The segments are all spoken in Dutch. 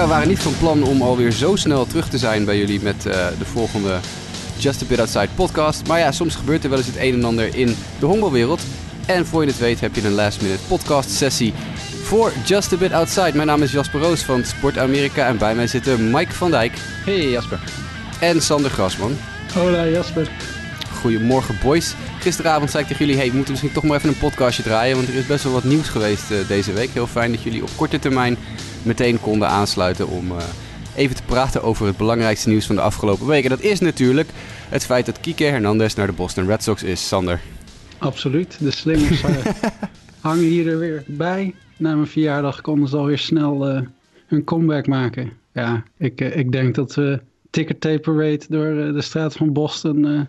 Ja, we waren niet van plan om alweer zo snel terug te zijn bij jullie met uh, de volgende Just a Bit Outside podcast. Maar ja, soms gebeurt er wel eens het een en ander in de honkbalwereld. En voor je het weet heb je een last minute podcast sessie voor Just a Bit Outside. Mijn naam is Jasper Roos van Sport Amerika en bij mij zitten Mike van Dijk. Hey Jasper. En Sander Grasman. Hola Jasper. Goedemorgen boys. Gisteravond zei ik tegen jullie, hey, we moeten misschien toch maar even een podcastje draaien, want er is best wel wat nieuws geweest uh, deze week. Heel fijn dat jullie op korte termijn meteen konden aansluiten om uh, even te praten over het belangrijkste nieuws van de afgelopen week. En dat is natuurlijk het feit dat Kike Hernandez naar de Boston Red Sox is. Sander. Absoluut. De slingers uh, hangen hier er weer bij. Na mijn verjaardag konden ze alweer snel uh, hun comeback maken. Ja, ik, ik denk dat we ticket tape parade door de straat van Boston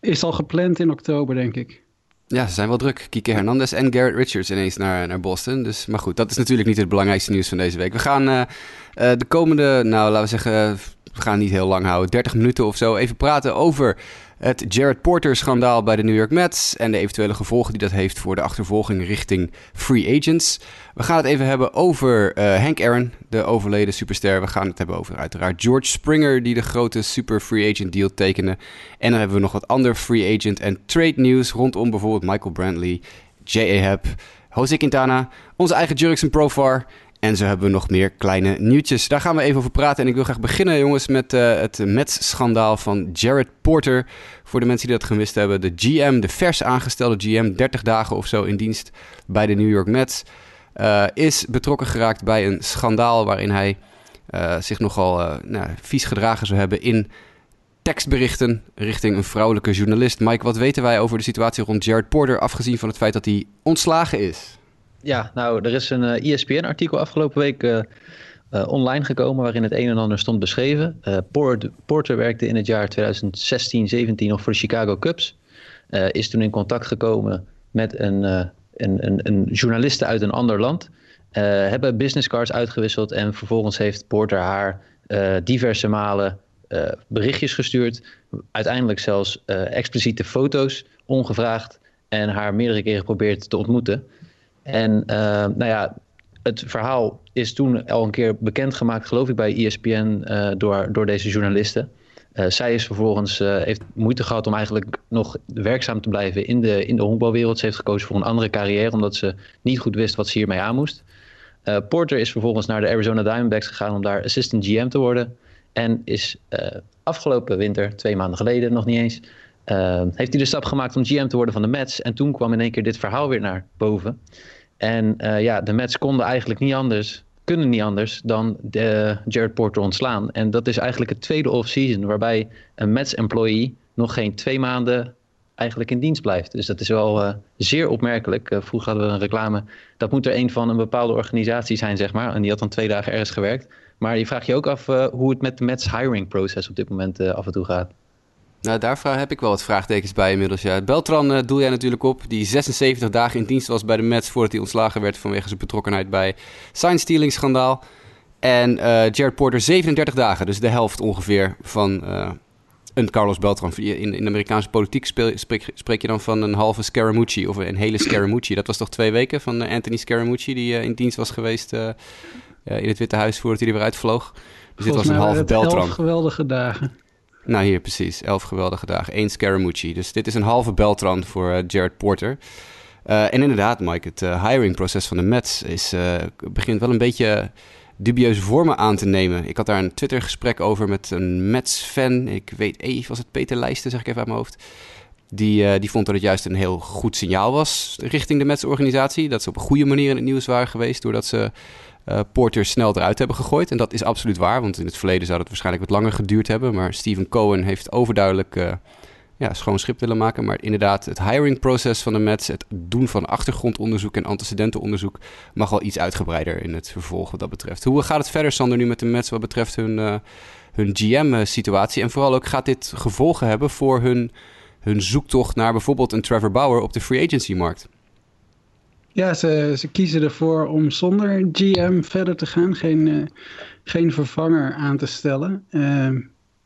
is al gepland in oktober, denk ik. Ja, ze zijn wel druk. Kike Hernandez en Garrett Richards ineens naar, naar Boston. Dus, maar goed, dat is natuurlijk niet het belangrijkste nieuws van deze week. We gaan uh, uh, de komende, nou laten we zeggen, we gaan niet heel lang houden, 30 minuten of zo, even praten over het Jared Porter-schandaal bij de New York Mets en de eventuele gevolgen die dat heeft voor de achtervolging richting free agents. We gaan het even hebben over uh, Hank Aaron, de overleden superster. We gaan het hebben over uiteraard George Springer, die de grote super free agent deal tekende. En dan hebben we nog wat ander free agent en trade nieuws rondom bijvoorbeeld Michael Brantley, J.A. Happ, Jose Quintana, onze eigen Jurgen Profar en zo hebben we nog meer kleine nieuwtjes. Daar gaan we even over praten. En ik wil graag beginnen, jongens, met uh, het Mets-schandaal van Jared Porter. Voor de mensen die dat gemist hebben. De GM, de vers aangestelde GM, 30 dagen of zo in dienst bij de New York Mets. Uh, is betrokken geraakt bij een schandaal waarin hij uh, zich nogal nou, vies gedragen zou hebben in tekstberichten richting een vrouwelijke journalist. Mike, wat weten wij over de situatie rond Jared Porter, afgezien van het feit dat hij ontslagen is? Ja, nou, er is een uh, eh, ESPN-artikel afgelopen week uh, uh, online gekomen waarin het een en ander stond beschreven. Porter, Porter, werkte in het jaar 2016-17 nog voor de Chicago Cubs. is toen in contact gekomen met een, een, een, een journaliste uit een ander land. hebben businesscards uitgewisseld en vervolgens heeft Porter haar diverse malen berichtjes gestuurd. Uiteindelijk zelfs expliciete foto's, ongevraagd. En haar meerdere keren geprobeerd te ontmoeten. En uh, nou ja, het verhaal is toen al een keer bekendgemaakt, geloof ik, bij ESPN uh, door, door deze journalisten. Uh, zij is vervolgens, heeft moeite gehad om eigenlijk nog werkzaam te blijven in de, in de honkbalwereld. Ze heeft gekozen voor een andere carrière, omdat ze niet goed wist wat ze hiermee aan moest. Porter is vervolgens naar de Arizona Diamondbacks gegaan om daar assistant GM te worden. En is afgelopen winter, twee maanden geleden nog niet eens, heeft hij de stap gemaakt om GM te worden van de Mets. En toen kwam in één keer dit verhaal weer naar boven. En uh, ja, de Mets konden eigenlijk niet anders, kunnen niet anders dan de Jared Porter ontslaan. En dat is eigenlijk het tweede off-season waarbij een Mets-employee nog geen twee maanden eigenlijk in dienst blijft. Dus dat is wel uh, zeer opmerkelijk. Vroeger hadden we een reclame, dat moet er een van een bepaalde organisatie zijn, zeg maar. En die had dan twee dagen ergens gewerkt. Maar je vraagt je ook af hoe het met de Mets hiring process op dit moment af en toe gaat. Nou, daar heb ik wel wat vraagtekens bij inmiddels. Ja. Beltran uh, doel jij natuurlijk op, die 76 dagen in dienst was bij de Mets voordat hij ontslagen werd vanwege zijn betrokkenheid bij sign stealing schandaal. En uh, Jared Porter 37 dagen, dus de helft ongeveer van uh, een Carlos Beltran. In, in de Amerikaanse politiek speel, spreek, spreek, je dan van een halve Scaramucci of een hele Scaramucci. Dat was toch twee weken van Anthony Scaramucci die in dienst was geweest in het Witte Huis voordat hij er weer uitvloog. Dus dit was een halve Beltran. geweldige dagen. Nou, hier precies. Elf geweldige dagen. Eén Scaramucci. Dus dit is een halve Beltran voor uh, Jared Porter. Uh, en inderdaad, Mike, het uh, hiringproces van de Mets is, begint wel een beetje dubieuze vormen aan te nemen. Ik had daar een Twitter-gesprek over met een Mets-fan. Ik weet even, was het Peter Lijsten, zeg ik even uit mijn hoofd. Die, die vond dat het juist een heel goed signaal was richting de Mets-organisatie. Dat ze op een goede manier in het nieuws waren geweest. Doordat ze uh, Porter snel eruit hebben gegooid. En dat is absoluut waar, want in het verleden zou dat waarschijnlijk wat langer geduurd hebben. Maar Steven Cohen heeft overduidelijk uh, ja, schoon schip willen maken. Maar inderdaad, het hiring process van de Mets, het doen van achtergrondonderzoek en antecedentenonderzoek, mag wel iets uitgebreider in het vervolg wat dat betreft. Hoe gaat het verder, Sander, nu met de Mets wat betreft hun, uh, hun GM-situatie? En vooral ook gaat dit gevolgen hebben voor hun, hun zoektocht naar bijvoorbeeld een Trevor Bauer op de free agency-markt? Ja, ze, ze kiezen ervoor om zonder GM verder te gaan, geen, uh, geen vervanger aan te stellen. Uh,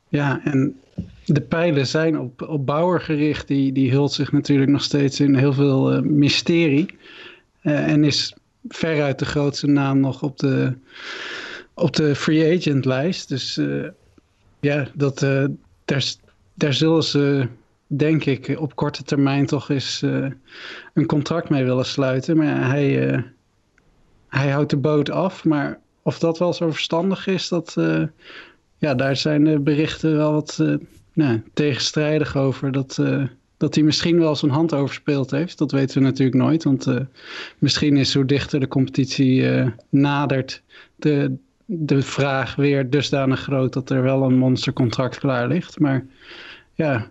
ja, en de pijlen zijn op, op Bauer gericht. Die, die hult zich natuurlijk nog steeds in heel veel uh, mysterie. en is veruit de grootste naam nog op de, op de free agent lijst. Dus ja, dat, daar, daar zullen ze denk ik op korte termijn toch eens een contract mee willen sluiten. Maar hij, hij houdt de boot af. Maar of dat wel zo verstandig is, dat, ja, daar zijn de berichten wel wat nou, tegenstrijdig over. Dat, dat hij misschien wel zijn hand overspeeld heeft. Dat weten we natuurlijk nooit. Want misschien is hoe dichter de competitie nadert de, de vraag weer dusdanig groot dat er wel een monstercontract klaar ligt. Maar ja,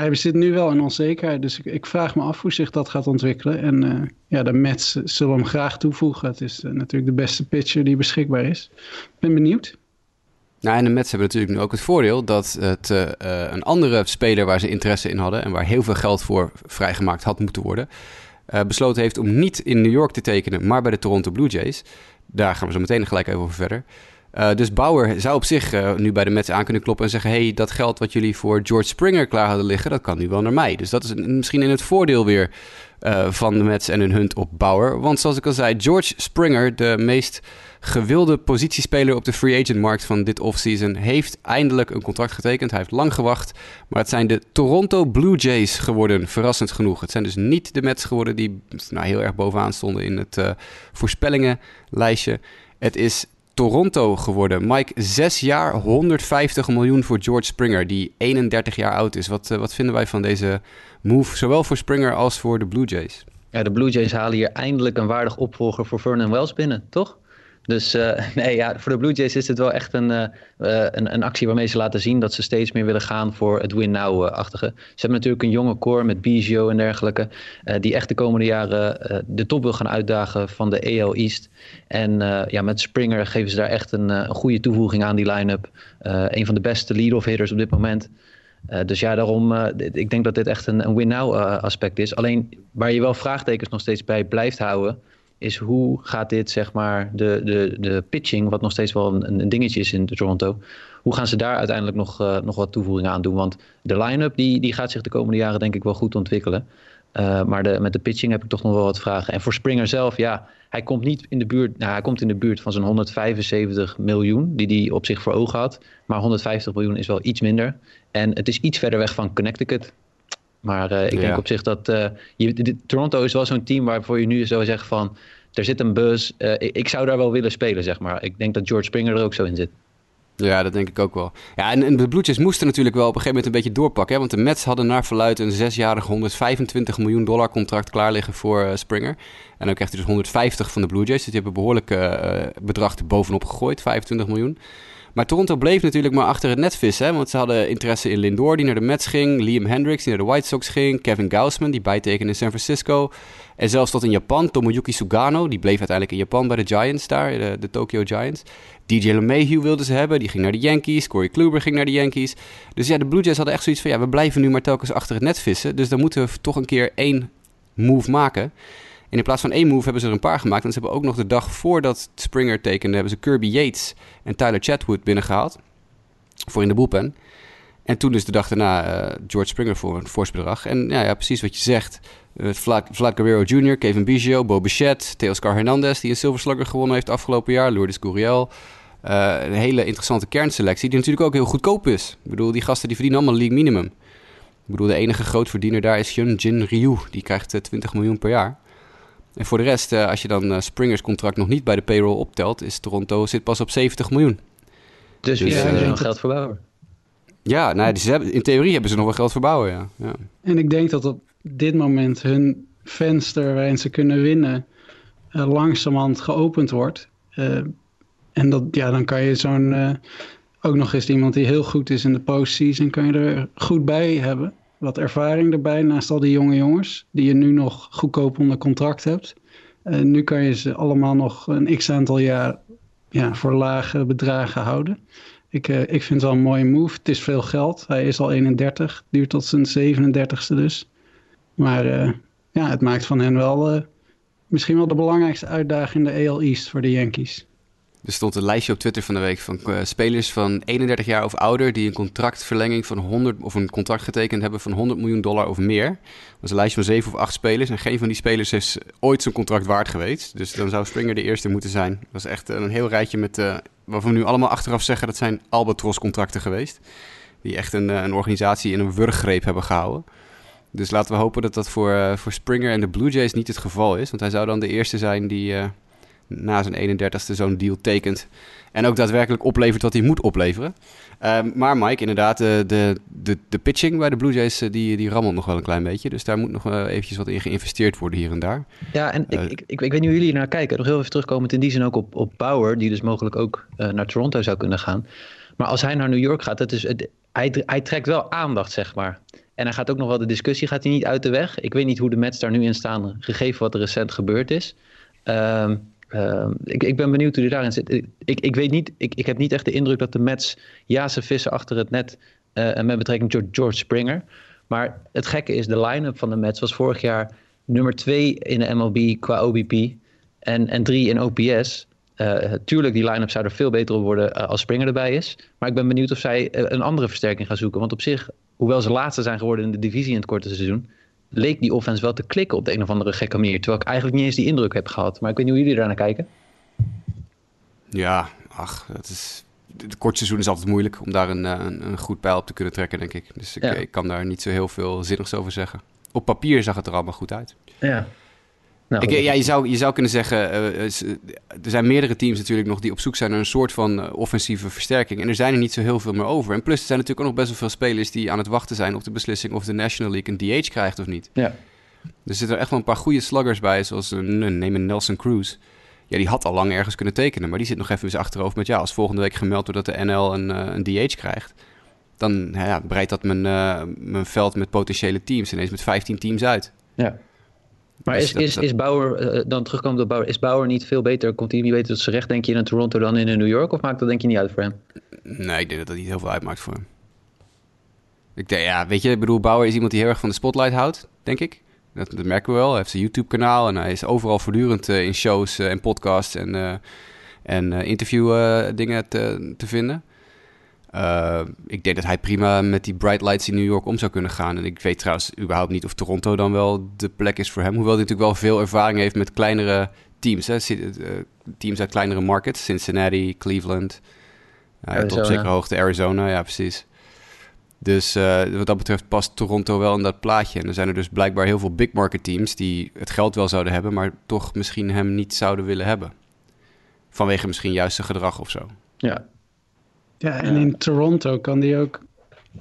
hij zit nu wel in onzekerheid. Dus ik, ik vraag me af hoe zich dat gaat ontwikkelen. En uh, ja, de Mets zullen hem graag toevoegen. Het is natuurlijk de beste pitcher die beschikbaar is. Ik ben benieuwd. Nou, en de Mets hebben natuurlijk nu ook het voordeel dat het, uh, een andere speler waar ze interesse in hadden en waar heel veel geld voor vrijgemaakt had moeten worden, besloten heeft om niet in New York te tekenen, maar bij de Toronto Blue Jays. Daar gaan we zo meteen gelijk even over verder. Uh, dus Bauer zou op zich nu bij de Mets aan kunnen kloppen en zeggen: hey, dat geld wat jullie voor George Springer klaar hadden liggen, dat kan nu wel naar mij. Dus dat is misschien in het voordeel weer van de Mets en hun hunt op Bauer. Want zoals ik al zei, George Springer, de meest gewilde positiespeler op de free agent markt van dit offseason heeft eindelijk een contract getekend. Hij heeft lang gewacht, maar het zijn de Toronto Blue Jays geworden, verrassend genoeg. Het zijn dus niet de Mets geworden die nou, heel erg bovenaan stonden in het voorspellingenlijstje. Het is Toronto geworden. Mike, zes jaar, 150 miljoen voor George Springer, die 31 jaar oud is. Wat, uh, wat vinden wij van deze move, zowel voor Springer als voor de Blue Jays? Ja, de Blue Jays halen hier eindelijk een waardig opvolger voor Vernon Wells binnen, toch? Dus uh, nee, ja, voor de Blue Jays is het wel echt een, uh, een, een, actie waarmee ze laten zien dat ze steeds meer willen gaan voor het win-now-achtige. Ze hebben natuurlijk een jonge core met Biggio en dergelijke, uh, die echt de komende jaren de top wil gaan uitdagen van de AL East. En ja, met Springer geven ze daar echt een, een goede toevoeging aan die line-up. een van de beste lead-off hitters op dit moment. dus ja, daarom, ik denk dat dit echt een, een win-now aspect is. Alleen waar je wel vraagtekens nog steeds bij blijft houden is hoe gaat dit, zeg maar, de, de, de pitching, wat nog steeds wel een, dingetje is in Toronto, hoe gaan ze daar uiteindelijk nog, uh, nog wat toevoegingen aan doen? Want de line-up die, die gaat zich de komende jaren denk ik wel goed ontwikkelen. Uh, maar de, met de pitching heb ik toch nog wel wat vragen. En voor Springer zelf, ja, hij komt niet in de buurt, nou, hij komt in de buurt van zo'n 175 miljoen die hij op zich voor ogen had. Maar 150 miljoen is wel iets minder. En het is iets verder weg van Connecticut. Maar uh, ik ja. denk op zich dat uh, je, de, Toronto is wel zo'n team waarvoor je nu zou zeggen van er zit een buzz. Uh, ik, ik, zou daar wel willen spelen, zeg maar. Ik denk dat George Springer er ook zo in zit. Ja, dat denk ik ook wel. Ja, en, en de Blue Jays moesten natuurlijk wel op een gegeven moment een beetje doorpakken. Hè? Want de Mets hadden naar verluid een zesjarig 125 miljoen dollar contract klaar liggen voor Springer. En dan krijgt hij dus 150 van de Blue Jays. Dus die hebben behoorlijk bedrag bovenop gegooid, 25 miljoen. Maar Toronto bleef natuurlijk maar achter het net vissen. Hè? Want ze hadden interesse in Lindor, die naar de Mets ging. Liam Hendricks, die naar de White Sox ging. Kevin Gausman, die bijtekende in San Francisco. En zelfs tot in Japan, Tomoyuki Sugano. Die bleef uiteindelijk in Japan bij de Giants daar, de, de Tokyo Giants. DJ LeMahieu wilden ze hebben, die ging naar de Yankees. Corey Kluber ging naar de Yankees. Dus ja, de Blue Jays hadden echt zoiets van... ja, we blijven nu maar telkens achter het net vissen. Dus dan moeten we toch een keer één move maken. In plaats van één move hebben ze er een paar gemaakt. En ze hebben ook nog de dag voordat Springer tekende... hebben ze Kirby Yates en Tyler Chatwood binnengehaald. Voor in de bullpen. En toen dus de dag daarna uh, George Springer voor een fors. En ja, ja, precies wat je zegt. Uh, Vlad, Guerrero Jr., Kevin Biggio, Bo Bichette, Teoscar Hernandez... die een Silver Slugger gewonnen heeft afgelopen jaar. Lourdes Gurriel. Uh, een hele interessante kernselectie die natuurlijk ook heel goedkoop is. Ik bedoel, die gasten die verdienen allemaal league minimum. Ik bedoel, de enige grootverdiener daar is Hyun Jin Ryu. Die krijgt uh, 20 miljoen per jaar. En voor de rest, uh, als je dan uh, Springers contract nog niet bij de payroll optelt, is Toronto zit pas op 70 miljoen. Dus, dus ja, uh, nog geld verbouwen. Ja, nou, dus hebben, in theorie hebben ze nog wel geld verbouwen, ja. ja. En ik denk dat op dit moment hun venster waarin ze kunnen winnen langzamerhand geopend wordt. en dat, ja, dan kan je zo'n, ook nog eens iemand die heel goed is in de postseason, kan je er goed bij hebben wat ervaring erbij naast al die jonge jongens die je nu nog goedkoop onder contract hebt. Nu kan je ze allemaal nog een x aantal jaar ja, voor lage bedragen houden. Ik, uh, ik vind het wel een mooie move. Het is veel geld. Hij is al 31, duurt tot zijn 37ste dus. Maar uh, ja, het maakt van hen wel misschien wel de belangrijkste uitdaging in de AL East voor de Yankees. Er stond een lijstje op Twitter van de week van uh, spelers van 31 jaar of ouder die een contractverlenging van 100 of een contract getekend hebben van 100 miljoen dollar of meer. Dat was een lijstje van 7 of 8 spelers en geen van die spelers is ooit zijn contract waard geweest. Dus dan zou Springer de eerste moeten zijn. Dat was echt een heel rijtje met uh, waarvan we nu allemaal achteraf zeggen dat zijn albatros contracten geweest. Die echt een, een organisatie in een wurggreep hebben gehouden. Dus laten we hopen dat dat voor, voor Springer en de Blue Jays niet het geval is. Want hij zou dan de eerste zijn die na zijn 31ste zo'n deal tekent. En ook daadwerkelijk oplevert wat hij moet opleveren. Uh, maar Mike, inderdaad, de, de, de, de, pitching bij de Blue Jays die, die rammelt nog wel een klein beetje. Dus daar moet nog eventjes wat in geïnvesteerd worden hier en daar. Ja, en ik, ik, ik, ik, weet niet hoe jullie naar kijken. Nog heel even terugkomend in die zin ook op, op Bauer, die dus mogelijk ook naar Toronto zou kunnen gaan. Maar als hij naar New York gaat, dat is, het, hij, hij trekt wel aandacht, zeg maar. En hij gaat ook nog wel de discussie gaat hij niet uit de weg. Ik weet niet hoe de Mets daar nu in staan, gegeven wat er recent gebeurd is. Um, um, ik, ik, ben benieuwd hoe hij daarin zit. Ik, ik, weet niet, ik, heb niet echt de indruk dat de Mets ja, ze vissen achter het net uh, met betrekking tot George Springer. Maar het gekke is, de line-up van de Mets was vorig jaar nummer 2 in de MLB qua OBP en, en 3 in OPS. Uh, tuurlijk, die line-up zou er veel beter op worden uh, als Springer erbij is. Maar ik ben benieuwd of zij een andere versterking gaan zoeken. Want op zich, hoewel ze laatste zijn geworden in de divisie in het korte seizoen, leek die offense wel te klikken op de een of andere gekke manier. Terwijl ik eigenlijk niet eens die indruk heb gehad. Maar ik weet niet hoe jullie daar naar kijken. Ja, ach, dat is. Het korte seizoen is altijd moeilijk om daar een, een, een goed pijl op te kunnen trekken, denk ik. Dus ik, ja. ik kan daar niet zo heel veel zinnigs over zeggen. Op papier zag het er allemaal goed uit. Ja. Nou, ik, ja, je, zou, je zou kunnen zeggen, uh, er zijn meerdere teams natuurlijk nog die op zoek zijn naar een soort van offensieve versterking. En er zijn er niet zo heel veel meer over. En plus, er zijn natuurlijk ook nog best wel veel spelers die aan het wachten zijn op de beslissing of de National League een DH krijgt of niet. Ja. Er zitten er echt wel een paar goede sluggers bij, zoals een, neem een Nelson Cruz. Ja, die had al lang ergens kunnen tekenen, maar die zit nog even eens achterover met ja, als volgende week gemeld wordt dat de NL een, een DH krijgt. Dan ja, breidt dat mijn, mijn veld met potentiële teams ineens met 15 teams uit. Ja. Maar is, is, is Bauer, uh, dan terugkomen op Bauer, is Bauer niet veel beter, komt hij niet beter tot zijn recht, denk je, in Toronto dan in New York? Of maakt dat denk je niet uit voor hem? Nee, ik denk dat dat niet heel veel uitmaakt voor hem. Ik denk, ja, weet je, ik bedoel, Bauer is iemand die heel erg van de spotlight houdt, denk ik. Dat, dat merken we wel. Hij heeft zijn YouTube-kanaal en hij is overal voortdurend uh, in shows uh, en podcasts en, uh, en interview dingen te, te vinden. Uh, ik denk dat hij prima met die bright lights in New York om zou kunnen gaan. En ik weet trouwens überhaupt niet of Toronto dan wel de plek is voor hem. Hoewel hij natuurlijk wel veel ervaring heeft met kleinere teams. Hè? Teams uit kleinere markets. Cincinnati, Cleveland. Tot op zekere hoogte Arizona, ja precies. Dus uh, wat dat betreft past Toronto wel in dat plaatje. En er zijn er dus blijkbaar heel veel big market teams die het geld wel zouden hebben, maar toch misschien hem niet zouden willen hebben. Vanwege misschien juist zijn gedrag of zo. Ja, ja, en in Toronto kan die ook...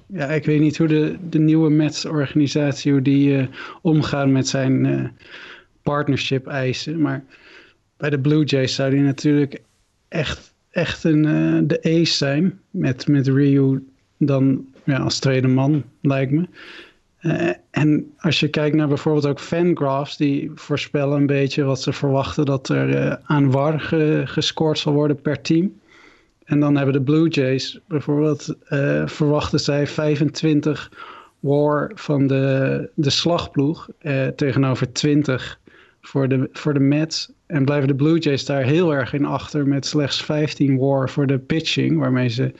Ja, ik weet niet hoe de, de nieuwe Mets-organisatie... hoe die uh, omgaan met zijn uh, partnership-eisen. Maar bij de Blue Jays zou die natuurlijk echt, echt een, uh, de ace zijn. Met, met Ryu dan ja, als tweede man, lijkt me. en als je kijkt naar bijvoorbeeld ook Fangraphs... die voorspellen een beetje wat ze verwachten... dat er aan war ge, gescoord zal worden per team... En dan hebben de Blue Jays bijvoorbeeld, uh, verwachten zij 25 war van de, de slagploeg uh, tegenover 20 voor de, voor de Mets. En blijven de Blue Jays daar heel erg in achter met slechts 15 war voor de pitching, waarmee ze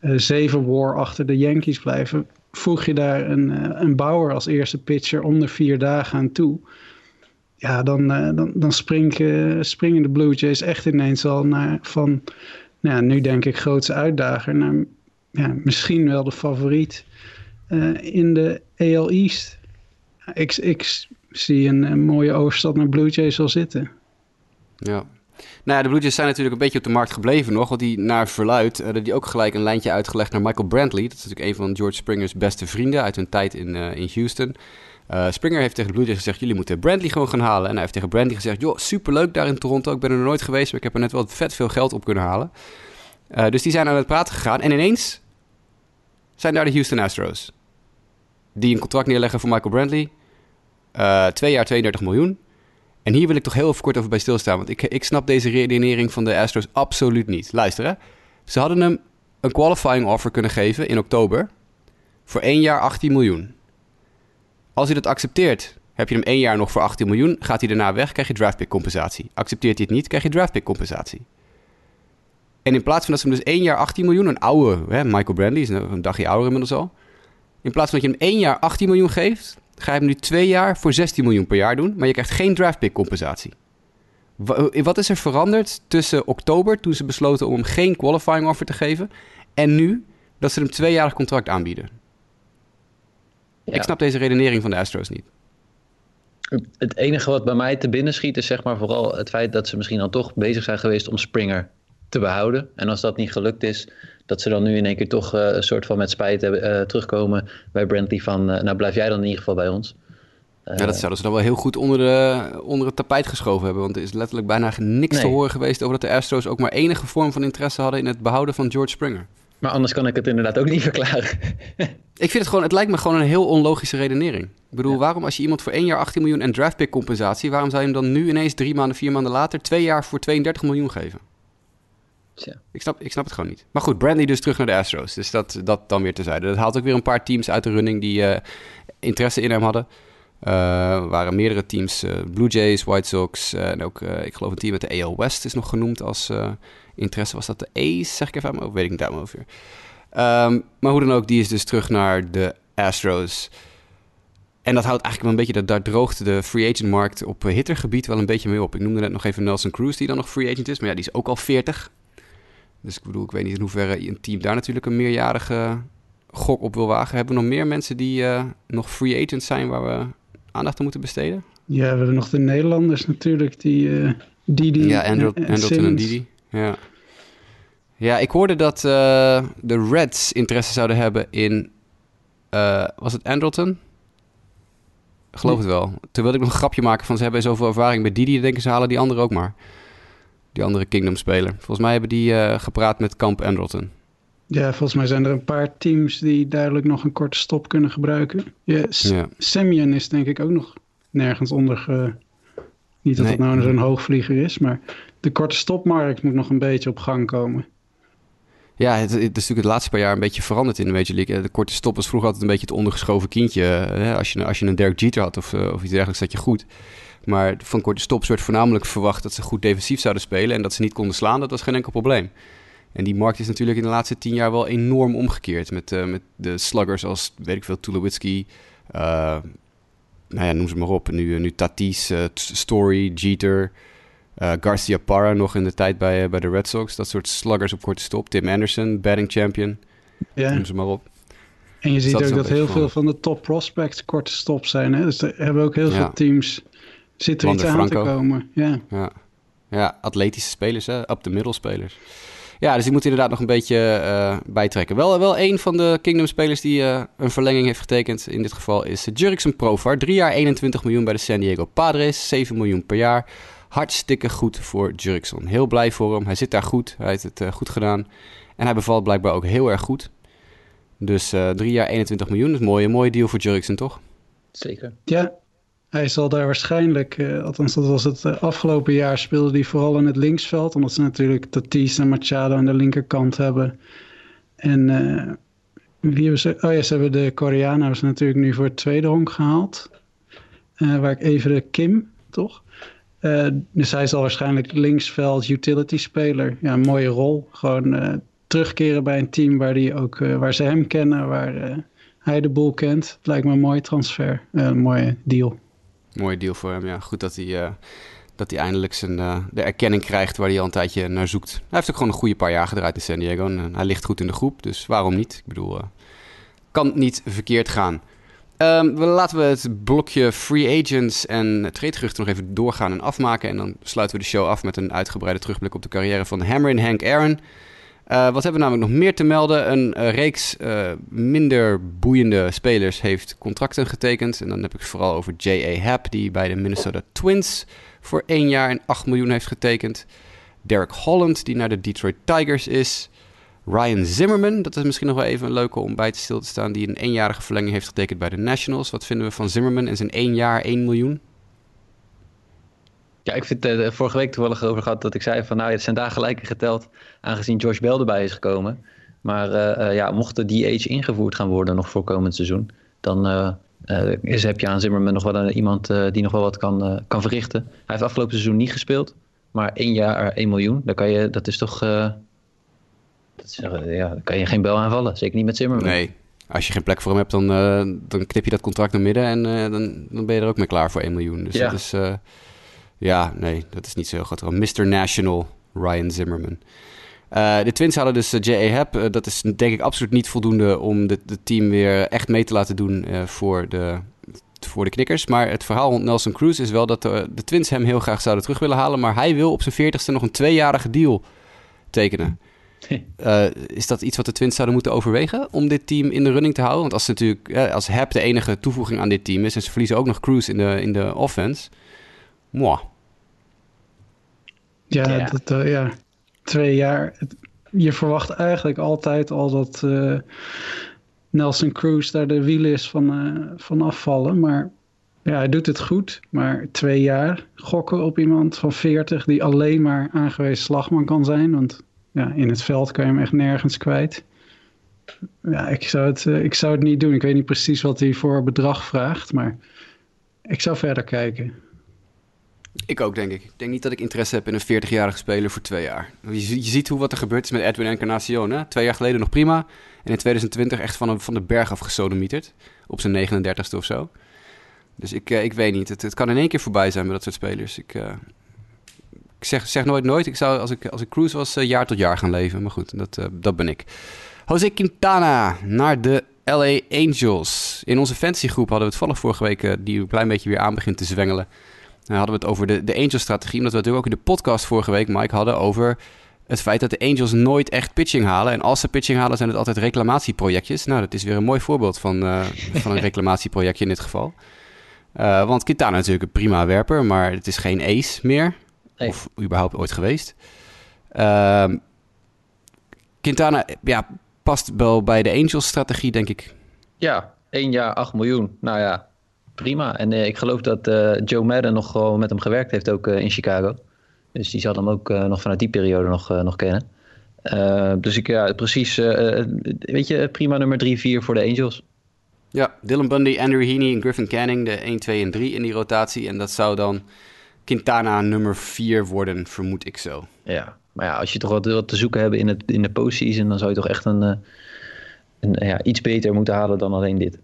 uh, eh, 7 war achter de Yankees blijven. Voeg je daar een, een bouwer als eerste pitcher onder vier dagen aan toe. Ja, dan, dan, dan springen, springen de Blue Jays echt ineens al naar van nou, nu denk ik grootste uitdager naar ja, misschien wel de favoriet uh, in de AL East. Ik, ik zie een, een, mooie overstap naar Blue Jays al zitten. Ja. Nou ja, de Blue Jays zijn natuurlijk een beetje op de markt gebleven nog. Want die naar verluid, uh, die ook gelijk een lijntje uitgelegd naar Michael Brantley. Dat is natuurlijk een van George Springer's beste vrienden uit hun tijd in, uh, in Houston. Uh, Springer heeft tegen de Blue Jays gezegd: jullie moeten Brantley gewoon gaan halen. En hij heeft tegen Brantley gezegd: joh, superleuk daar in Toronto. Ik ben er nog nooit geweest, maar ik heb er net wel vet veel geld op kunnen halen. Uh, dus die zijn aan het praten gegaan. En ineens zijn daar de Houston Astros. Die een contract neerleggen voor Michael Brantley. Uh, twee jaar 32 miljoen. En hier wil ik toch heel even kort over bij stilstaan. Want ik, ik snap deze redenering van de Astros absoluut niet. Luister hè. Ze hadden hem een qualifying offer kunnen geven in oktober. Voor één jaar 18 miljoen. Als hij dat accepteert, heb je hem één jaar nog voor 18 miljoen. Gaat hij daarna weg, krijg je draftpick compensatie. Accepteert hij het niet, krijg je draftpick compensatie. En in plaats van dat ze hem dus één jaar 18 miljoen, een oude, hè, Michael Brandy is een dagje ouder inmiddels al. In plaats van dat je hem één jaar 18 miljoen geeft, ga je hem nu twee jaar voor 16 miljoen per jaar doen. Maar je krijgt geen draftpick compensatie. Wat is er veranderd tussen oktober, toen ze besloten om hem geen qualifying offer te geven, en nu dat ze hem tweejarig contract aanbieden? Ik snap deze redenering van de Astros niet. Het enige wat bij mij te binnen schiet is zeg maar vooral het feit dat ze misschien dan toch bezig zijn geweest om Springer te behouden. En als dat niet gelukt is, dat ze dan nu in één keer toch uh, een soort van met spijt uh, terugkomen bij Brantley van, uh, nou blijf jij dan in ieder geval bij ons. ja, dat zouden ze dan wel heel goed onder, de, onder het tapijt geschoven hebben. Want er is letterlijk bijna niks nee. te horen geweest over dat de Astros ook maar enige vorm van interesse hadden in het behouden van George Springer. Maar anders kan ik het inderdaad ook niet verklaren. ik vind het gewoon, het lijkt me gewoon een heel onlogische redenering. Ik bedoel, ja. waarom als je iemand voor één jaar 18 miljoen en draftpick compensatie, waarom zou je hem dan nu ineens drie maanden, vier maanden later, twee jaar voor 32 miljoen geven? Ja. Ik, snap, ik snap het gewoon niet. Maar goed, Brandy dus terug naar de Astros. Dus dat, dat dan weer terzijde. Dat haalt ook weer een paar teams uit de running die uh, interesse in hem hadden. Uh, waren meerdere teams, uh, Blue Jays, White Sox en ook, ik geloof een team met de AL West is nog genoemd als interesse. Was dat de A's, zeg ik even aan mijn Weet ik niet daarover. Um, ehm, maar hoe dan ook, die is dus terug naar de Astros. En dat houdt eigenlijk wel een beetje, dat, daar droogt de free agent markt op hittergebied wel een beetje mee op. Ik noemde net nog even Nelson Cruz, die dan nog free agent is. Maar ja, die is ook al 40. Dus ik bedoel, ik weet niet in hoeverre een team daar natuurlijk een meerjarige gok op wil wagen. Hebben we nog meer mensen die uh, nog free agents zijn waar we aandacht aan moeten besteden? Ja, we hebben nog de Nederlanders natuurlijk, die uh, Didi. Ja, Andrew, en, en Didi. Ja. ja, ik hoorde dat uh, de Reds interesse zouden hebben in, was het Andrelton? Geloof het wel. Toen wilde ik nog een grapje maken van ze hebben zoveel ervaring bij Didi, denken ze halen die anderen ook maar die andere Kingdom-speler. Volgens mij hebben die uh, gepraat met Camp Andrelton. Ja, volgens mij zijn er een paar teams die duidelijk nog een korte stop kunnen gebruiken. Ja, ja. Semyon is denk ik ook nog nergens onder. Ge... Niet dat nee. het nou zo'n hoogvlieger is, maar de korte stopmarkt moet nog een beetje op gang komen. Ja, het, is natuurlijk het laatste paar jaar een beetje veranderd in de Major League. De korte stop was vroeger altijd een beetje het ondergeschoven kindje. Hè? Als, je, als je een Derek Jeter had of, of iets dergelijks, zat je goed. Maar van korte stops werd voornamelijk verwacht dat ze goed defensief zouden spelen en dat ze niet konden slaan. Dat was geen enkel probleem. En die markt is natuurlijk in de laatste tien jaar wel enorm omgekeerd. Met, uh, met de sluggers als, weet ik veel, Tulowitzki. Nou ja, noem ze maar op. Nu, nu Tatis, Story, Jeter, Garcia Parra nog in de tijd bij, bij de Red Sox. Dat soort sluggers op korte stop. Tim Anderson, batting champion. Ja. Noem ze maar op. En je ziet ook dat heel veel van de top prospects korte stop zijn. Hè? Dus er hebben ook heel ja. veel teams Zit er iets aan Franco. te komen, ja. ja. Ja, atletische spelers, hè? Up de middelspelers. Ja, dus die moet inderdaad nog een beetje uh, bijtrekken. Wel, wel een van de Kingdom-spelers die uh, een verlenging heeft getekend in dit geval is Jurickson Profar. Drie jaar 21 miljoen bij de San Diego Padres, 7 miljoen per jaar. Hartstikke goed voor Jurickson. Heel blij voor hem. Hij zit daar goed. Hij heeft het uh, goed gedaan. En hij bevalt blijkbaar ook heel erg goed. Dus drie jaar 21 miljoen is een mooie, mooie deal voor Jurickson, toch? Zeker. Ja, hij zal daar waarschijnlijk, uh, althans dat was het uh, afgelopen jaar, speelde hij vooral in het linksveld. Omdat ze natuurlijk Tatis en Machado aan de linkerkant hebben. En uh, wie hebben ze? Oh ja, ze hebben de Koreanen hebben ze natuurlijk nu voor het tweede honk gehaald. waar ik even de Kim, toch? Dus hij zal waarschijnlijk linksveld utility speler. Ja, een mooie rol. Gewoon terugkeren bij een team waar, die ook, waar ze hem kennen, waar hij de boel kent. Het lijkt me een mooie transfer, een mooie deal. Mooie deal voor hem, ja. Goed dat hij, dat hij eindelijk zijn, de erkenning krijgt waar hij al een tijdje naar zoekt. Hij heeft ook gewoon een goede paar jaar gedraaid in San Diego. En, hij ligt goed in de groep, dus waarom niet? Ik bedoel, kan niet verkeerd gaan. Um, laten we het blokje free agents en treedgeruchten nog even doorgaan en afmaken. En dan sluiten we de show af met een uitgebreide terugblik op de carrière van Hammer Hank Aaron. Uh, wat hebben we namelijk nog meer te melden? Een uh, reeks uh, minder boeiende spelers heeft contracten getekend. En dan heb ik het vooral over J.A. Happ, die bij de Minnesota Twins voor 1 jaar en 8 miljoen heeft getekend. Derek Holland, die naar de Detroit Tigers is. Ryan Zimmerman, dat is misschien nog wel even een leuke om bij te stil te staan, die een eenjarige verlenging heeft getekend bij de Nationals. Wat vinden we van Zimmerman en zijn 1 jaar 1 miljoen? Ja, ik vind het uh, vorige week toevallig over gehad dat ik zei van nou, het zijn daar gelijke geteld aangezien Josh Bell erbij is gekomen. Maar uh, uh, ja, mocht die age ingevoerd gaan worden nog voor komend seizoen, dan is, heb je aan Zimmerman nog wel iemand die nog wel wat kan, kan verrichten. Hij heeft afgelopen seizoen niet gespeeld, maar één jaar 1 miljoen, dan kan je, dat is toch Dat is, eh, ja, dan kan je geen bel aanvallen. Zeker niet met Zimmerman. Nee, als je geen plek voor hem hebt, dan, eh, dan knip je dat contract naar midden en eh, dan, dan ben je er ook mee klaar voor 1 miljoen. Dus Ja. dat is, ja, nee, dat is niet zo heel groot. Mr. National, Ryan Zimmerman. De Twins hadden dus J.A. Happ. Dat is denk ik absoluut niet voldoende om het team weer echt mee te laten doen voor, de, voor de knikkers. Maar het verhaal rond Nelson Cruz is wel dat de, de Twins hem heel graag zouden terug willen halen. Maar hij wil op zijn veertigste nog een tweejarige deal tekenen. Eh, is dat iets wat de Twins zouden moeten overwegen om dit team in de running te houden? Want als, ze natuurlijk, eh, als Hap de enige toevoeging aan dit team is en ze verliezen ook nog Cruz in de, in de offense. Mwah. Ja, Ja. Dat, eh, ja. twee jaar. Je verwacht eigenlijk altijd al dat eh, Nelson Cruz daar de wiel is van, eh, van afvallen. Maar ja, hij doet het goed. Maar twee jaar gokken op iemand van 40 die alleen maar aangewezen slagman kan zijn. Want ja, in het veld kan je hem echt nergens kwijt. Ja, ik zou, het, eh, ik zou het niet doen. Ik weet niet precies wat hij voor bedrag vraagt. Maar ik zou verder kijken. Ik ook, denk ik. Ik denk niet dat ik interesse heb in een 40-jarige speler voor twee jaar. Je, zie- je ziet hoe wat er gebeurd is met Edwin Encarnacion. Hè? Twee jaar geleden nog prima. En in 2020 echt van, van de berg af gesodemieterd. Op zijn 39ste of zo. Dus ik, eh, ik weet niet. Het, het kan in één keer voorbij zijn met dat soort spelers. Ik, eh, ik zeg, zeg nooit nooit. Ik zou als ik, als ik Cruz was, eh, jaar tot jaar gaan leven. Maar goed, dat, eh, dat ben ik. Jose Quintana naar de LA Angels. In onze fantasygroep hadden we het toevallig vorige week... eh, die een klein beetje weer aan begint te zwengelen... Dan hadden we het over de, de Angels-strategie. Omdat we natuurlijk ook in de podcast vorige week, Mike, hadden over het feit dat de Angels nooit echt pitching halen. En als ze pitching halen, zijn het altijd reclamatieprojectjes. Nou, dat is weer een mooi voorbeeld van, van een reclamatieprojectje in dit geval. Want Quintana is natuurlijk een prima werper, maar het is geen ace meer. Nee. Of überhaupt ooit geweest. Ehm, Quintana ja, past wel bij de Angels-strategie, denk ik. Ja, één jaar 8 miljoen. Nou ja, prima. En eh, ik geloof dat eh, Joe Madden nog gewoon met hem gewerkt heeft ook eh, in Chicago. Dus die zal hem ook nog vanuit die periode nog, nog kennen. Eh, dus ik, ja, precies, weet je, prima nummer 3, 4 voor de Angels. Ja, Dylan Bundy, Andrew Heaney en Griffin Canning, de 1, 2 en 3 in die rotatie. En dat zou dan Quintana nummer 4 worden, vermoed ik zo. Ja, maar ja, als je toch wat, wat te zoeken hebt in, het, in de postseason, dan zou je toch echt een, eh, een, ja, iets beter moeten halen dan alleen dit.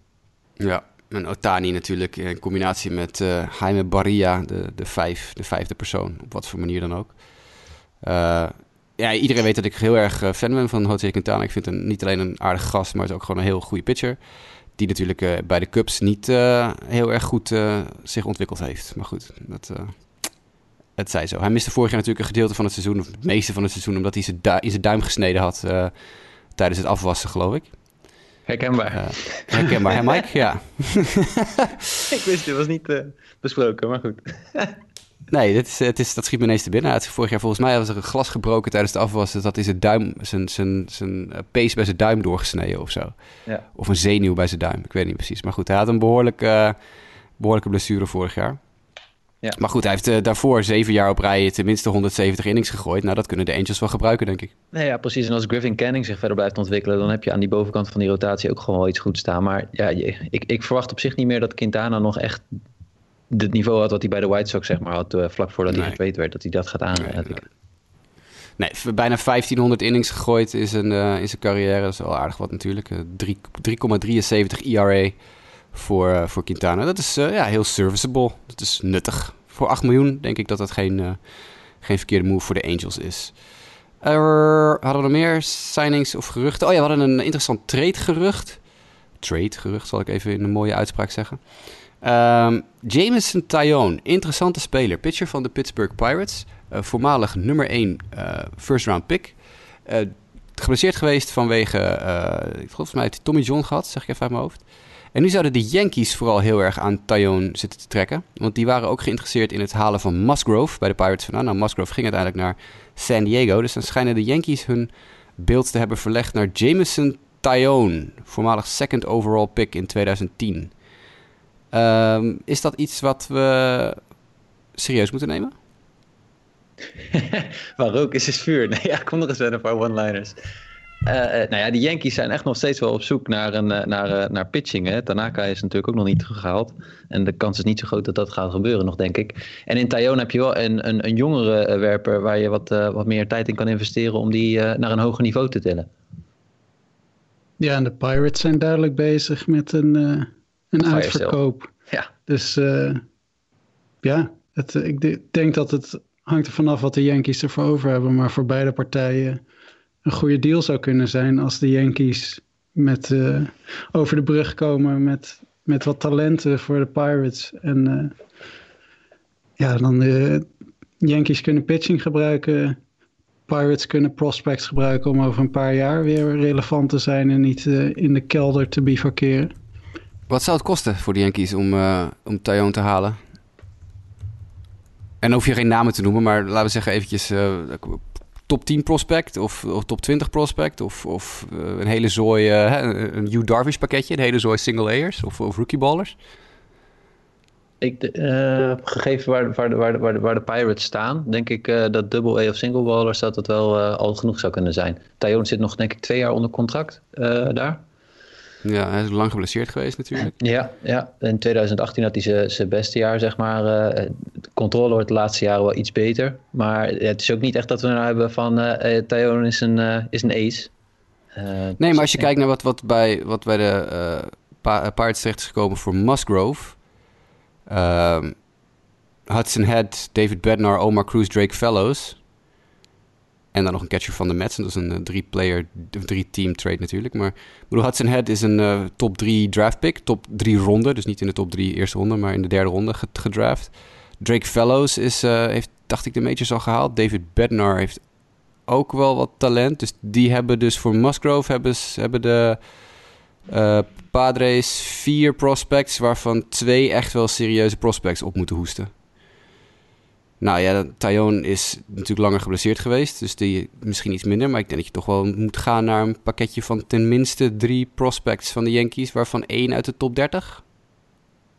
Ja, en Otani natuurlijk in combinatie met eh Jaime Barria, de, de, vijf, de vijfde persoon, op wat voor manier dan ook. Eh, ja, iedereen weet dat ik heel erg eh, fan ben van Jose Quintana. Ik vind hem niet alleen een aardige gast, maar het is ook gewoon een heel goede pitcher. Die natuurlijk eh, bij de Cubs niet eh, heel erg goed eh, zich ontwikkeld heeft. Maar goed, dat, eh, het zij zo. Hij miste vorig jaar natuurlijk een gedeelte van het seizoen, of het meeste van het seizoen, omdat hij zijn du- in zijn duim gesneden had eh, tijdens het afwassen, geloof ik. Herkenbaar. Eh, herkenbaar, hè Mike? Ja. ik wist, dit was niet eh, besproken, maar goed. Nee, dit is, het is, dat schiet me ineens te binnen. Vorig jaar volgens mij was er een glas gebroken tijdens de afwassen. Dat is zijn duim, zijn, zijn, zijn pees bij zijn duim doorgesneden of zo. Ja. Of een zenuw bij zijn duim. Ik weet niet precies. Maar goed, hij had een behoorlijk, eh, behoorlijke blessure vorig jaar. Ja. Maar goed, hij heeft eh, daarvoor zeven jaar op rij tenminste 170 innings gegooid. Nou, dat kunnen de Angels wel gebruiken, denk ik. Nee, ja, precies. En als Griffin Canning zich verder blijft ontwikkelen, dan heb je aan die bovenkant van die rotatie ook gewoon wel iets goed staan. Maar ja, ik, ik verwacht op zich niet meer dat Quintana nog echt het niveau had wat hij bij de White Sox zeg maar had eh, vlak voordat hij getraind werd, dat hij dat gaat aan. Nee, nee. Nee, bijna 1500 innings gegooid in zijn, eh, in zijn carrière. Dat is wel aardig wat natuurlijk. Eh, drie- 3,73 ERA voor, eh, voor Quintana. Dat is eh, ja, heel serviceable. Dat is nuttig. Voor 8 miljoen denk ik dat dat geen, eh, geen verkeerde move voor de Angels is. Hadden we nog meer signings of geruchten? Oh ja, we hadden een interessant trade gerucht. Trade gerucht zal ik even in een mooie uitspraak zeggen. Ehm Jameson Tyone, interessante speler. Pitcher van de Pittsburgh Pirates. Voormalig nummer 1 first round pick. Eh, geblesseerd geweest vanwege, eh, volgens mij Tommy John gehad, zeg ik even uit mijn hoofd. En nu zouden de Yankees vooral heel erg aan Tyone zitten te trekken. Want die waren ook geïnteresseerd in het halen van Musgrove bij de Pirates vandaan. Nou, Musgrove ging uiteindelijk naar San Diego. Dus dan schijnen de Yankees hun beeld te hebben verlegd naar Jameson Tyone. Voormalig second overall pick in 2010. Ehm, is dat iets wat we serieus moeten nemen? Waar rook is, is vuur. Nee, ja, kom nog eens met een paar one-liners. nou ja, die Yankees zijn echt nog steeds wel op zoek naar, een, naar, naar pitching. Hè. Tanaka is natuurlijk ook nog niet teruggehaald. En de kans is niet zo groot dat dat gaat gebeuren nog, denk ik. En in Tyone heb je wel een, een, een jongere werper waar je wat, wat meer tijd in kan investeren om die naar een hoger niveau te tillen. Ja, en de Pirates zijn duidelijk bezig met een, een uitverkoop. Ja. Dus ja, het, ik denk dat het hangt er vanaf wat de Yankees ervoor over hebben. Maar voor beide partijen een goede deal zou kunnen zijn als de Yankees met, uh, over de brug komen met, met wat talenten voor de Pirates. En ja, dan de Yankees kunnen pitching gebruiken. Pirates kunnen prospects gebruiken om over een paar jaar weer relevant te zijn en niet in de kelder te bivakeren. Wat zou het kosten voor de Yankees om, uh, om Tyone te halen? En hoef je geen namen te noemen, maar laten we zeggen eventjes top 10 prospect of, of, top 20 prospect of, of een hele zooi, een Hugh Darvish pakketje, een hele zooi single layers of, of rookie ballers. Ik, uh, gegeven waar, waar, waar, waar, waar de Pirates staan, denk ik dat double A of single ballers dat het wel al genoeg zou kunnen zijn. Tyone zit nog denk ik twee jaar onder contract daar. Ja, hij is lang geblesseerd geweest natuurlijk. Ja, ja. in 2018 had hij zijn beste jaar, zeg maar. de controle wordt de laatste jaren wel iets beter. Maar het is ook niet echt dat we nou hebben van uh, Tyone is een, is een ace. nee, maar als je kijkt naar wat, wat, bij, wat bij de Pirates terecht is gekomen voor Musgrove Um, Hudson Head, David Bednar, Omar Cruz, Drake Fellows. En dan nog een catcher van de Mets. En dat is een uh, drie-player, drie-team trade natuurlijk. Maar bedoel, Hudson Head is een uh, top drie draft pick. Top drie ronde. Dus niet in de top drie eerste ronde, maar in de derde ronde gedraft. Drake Fellows is, uh, heeft, dacht ik, de majors al gehaald. David Bednar heeft ook wel wat talent. Dus die hebben dus voor Musgrove hebben, hebben de Padres vier prospects, waarvan twee echt wel serieuze prospects op moeten hoesten. Nou ja, Tyone is natuurlijk langer geblesseerd geweest, dus die misschien iets minder. Maar ik denk dat je toch wel moet gaan naar een pakketje van tenminste drie prospects van de Yankees, waarvan één uit de top 30.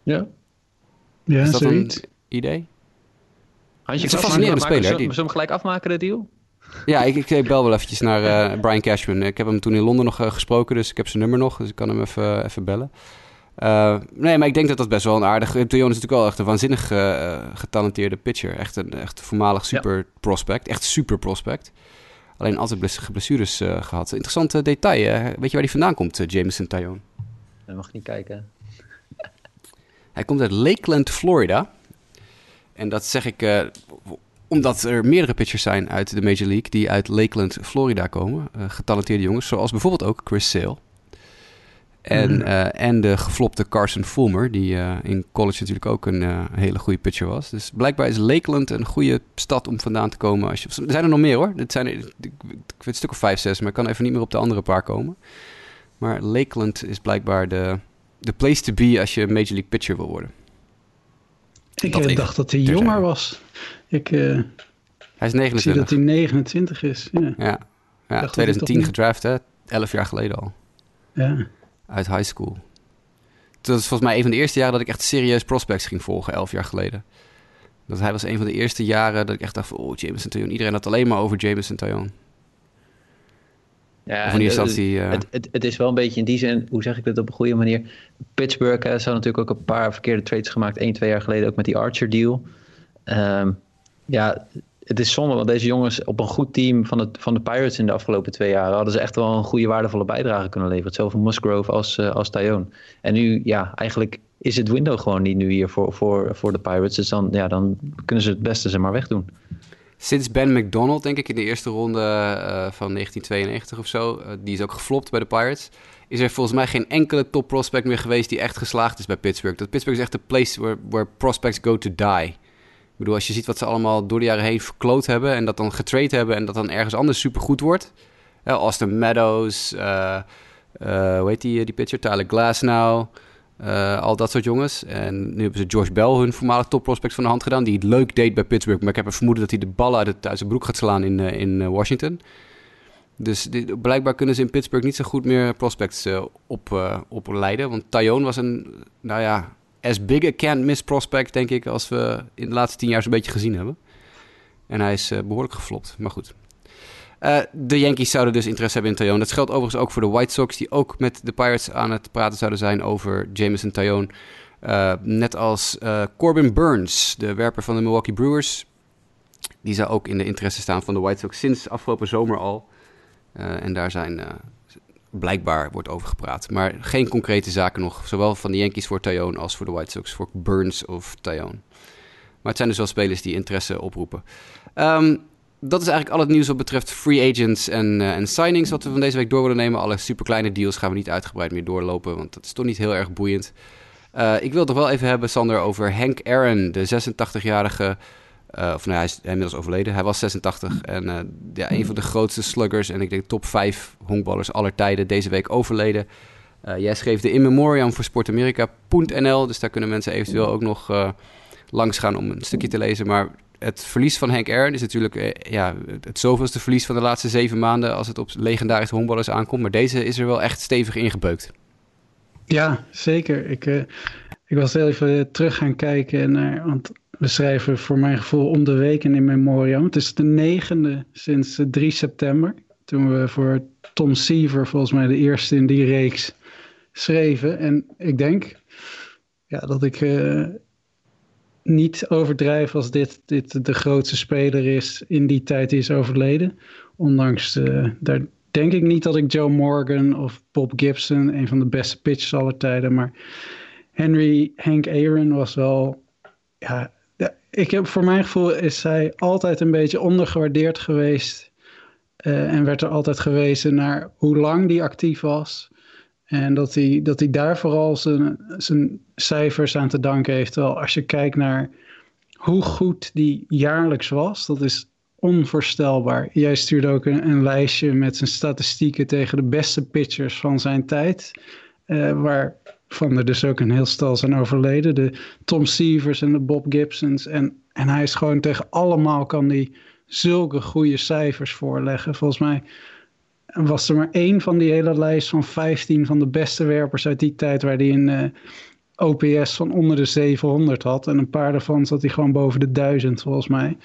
Ja. Ja, is dat zoiets. een idee? Handje Het is een fascinerende speler, Zullen die- we hem gelijk afmaken, de deal? Ja, ik, ik bel wel eventjes naar eh, Brian Cashman. Ik heb hem toen in Londen nog eh, gesproken, dus ik heb zijn nummer nog. Dus ik kan hem even, even bellen. Eh, nee, maar ik denk dat dat best wel een aardig... Theon is natuurlijk wel echt een waanzinnig eh, getalenteerde pitcher. Echt een echt voormalig super prospect. Echt super prospect. Alleen altijd bles- blessures eh, gehad. Interessant eh, detail. eh. Weet je waar hij vandaan komt, eh, Jameson Tyone? Dat mag niet kijken. Hij komt uit Lakeland, Florida. En dat zeg ik eh, omdat er meerdere pitchers zijn uit de Major League die uit Lakeland, Florida komen. Eh, getalenteerde jongens, zoals bijvoorbeeld ook Chris Sale. En, Mhm. eh, en de geflopte Carson Fulmer, die eh, in college natuurlijk ook een eh, hele goede pitcher was. Dus blijkbaar is Lakeland een goede stad om vandaan te komen. Als je, er zijn er nog meer hoor. Dit zijn, ik, weet een stuk of vijf, zes, maar ik kan even niet meer op de andere paar komen. Maar Lakeland is blijkbaar de, de place to be als je een Major League pitcher wil worden. Ik Dat dacht dat hij jonger was. Ik Hij is zie 29. dat hij 29 is. Ja. Ja, ja hij toch 2010 niet- gedraft hè. 11 jaar geleden al. ja. Uit high school. Dat is volgens mij een van de eerste jaren dat ik echt serieus prospects ging volgen, 11 jaar geleden. Dat hij was een van de eerste jaren dat ik echt dacht van, oh, Jameson Tyone. Iedereen had alleen maar over Jameson Tyone. Ja, Of in eerste en, instantie... eh, Het, het, het is wel een beetje in die zin, hoe zeg ik dit op een goede manier? Pittsburgh hè, ze hadden natuurlijk ook een paar verkeerde trades gemaakt, één, twee jaar geleden ook met die Archer deal. Ehm, ja, het is zonde, want deze jongens op een goed team van, van de Pirates in de afgelopen twee jaar hadden ze echt wel een goede waardevolle bijdrage kunnen leveren. Zowel Musgrove als, eh, als Tyone. En nu, ja, eigenlijk is het window gewoon niet nu hier voor, voor, voor de Pirates. Dus dan, ja, dan kunnen ze het beste ze maar wegdoen. Sinds Ben McDonald, denk ik, in de eerste ronde eh, van 1992 of zo, eh, die is ook geflopt bij de Pirates, is er volgens mij geen enkele top prospect meer geweest die echt geslaagd is bij Pittsburgh. Dat Pittsburgh is echt de place where, where prospects go to die. Ik bedoel, als je ziet wat ze allemaal door de jaren heen verkloot hebben en dat dan getrade hebben en dat dan ergens anders supergoed wordt. Ja, Austin Meadows, eh, eh, hoe heet die, die pitcher? Tyler Glasnow. Eh, al dat soort jongens. En nu hebben ze Josh Bell, hun voormalig topprospect, van de hand gedaan. Die het leuk deed bij Pittsburgh. Maar ik heb een vermoeden dat hij de ballen uit, het, uit zijn broek gaat slaan in, eh, in eh, Washington. Dus die- blijkbaar kunnen ze in Pittsburgh niet zo goed meer prospects eh, op, eh, opleiden. Want Tyone was een, nou ja, as big a can't miss prospect, denk ik, als we in de laatste tien jaar zo'n beetje gezien hebben. En hij is eh, behoorlijk geflopt. Maar goed. de Yankees zouden dus interesse hebben in Taillon. Dat geldt overigens ook voor de White Sox, die ook met de Pirates aan het praten zouden zijn over Jameson Taillon. net als Corbin Burns, de werper van de Milwaukee Brewers. Die zou ook in de interesse staan van de White Sox sinds afgelopen zomer al. en daar zijn blijkbaar wordt over gepraat. Maar geen concrete zaken nog. Zowel van de Yankees voor Taillon als voor de White Sox voor Burns of Taillon. Maar het zijn dus wel spelers die interesse oproepen. Um, dat is eigenlijk al het nieuws wat betreft free agents en, uh, en signings wat we van deze week door willen nemen. Alle superkleine deals gaan we niet uitgebreid meer doorlopen, want dat is toch niet heel erg boeiend. Uh, ik wil nog wel even hebben, Sander, over Hank Aaron, de 86-jarige of nou, hij is inmiddels overleden. Hij was 86 en uh, ja, een van de grootste sluggers en ik denk top 5 honkballers aller tijden deze week overleden. Uh, jij schreef de In Memoriam voor Sport Amerika.nl, dus daar kunnen mensen eventueel ook nog langs gaan om een stukje te lezen. Maar het verlies van Hank Aaron is natuurlijk ja, het zoveelste verlies van de laatste zeven maanden als het op legendarische honkballers aankomt. Maar deze is er wel echt stevig ingebeukt. Ja, zeker. Ik, ik was heel even terug gaan kijken naar, want we schrijven voor mijn gevoel om de week in memoriam. Het is de negende sinds 3 september. Toen we voor Tom Seaver volgens mij de eerste in die reeks schreven. En ik denk ja, dat ik uh, niet overdrijf als dit, dit de grootste speler is in die tijd die is overleden. Ondanks, uh, daar denk ik niet dat ik Joe Morgan of Bob Gibson, een van de beste pitchers aller tijden, maar Henry Hank Aaron was wel ja, ik heb, voor mijn gevoel is zij altijd een beetje ondergewaardeerd geweest. Uh, en werd er altijd gewezen naar hoe lang die actief was. En dat hij, dat hij daar vooral zijn, zijn cijfers aan te danken heeft. Wel, als je kijkt naar hoe goed die jaarlijks was, dat is onvoorstelbaar. Jij stuurde ook een, een lijstje met zijn statistieken tegen de beste pitchers van zijn tijd. Uh, waar van er dus ook een heel stel zijn overleden. De Tom Sievers en de Bob Gibsons. En, en hij is gewoon tegen allemaal kan hij zulke goede cijfers voorleggen. Volgens mij was er maar één van die hele lijst van 15 van de beste werpers uit die tijd waar hij een uh, OPS van onder de 700 had. En een paar daarvan zat hij gewoon boven de 1000 volgens mij.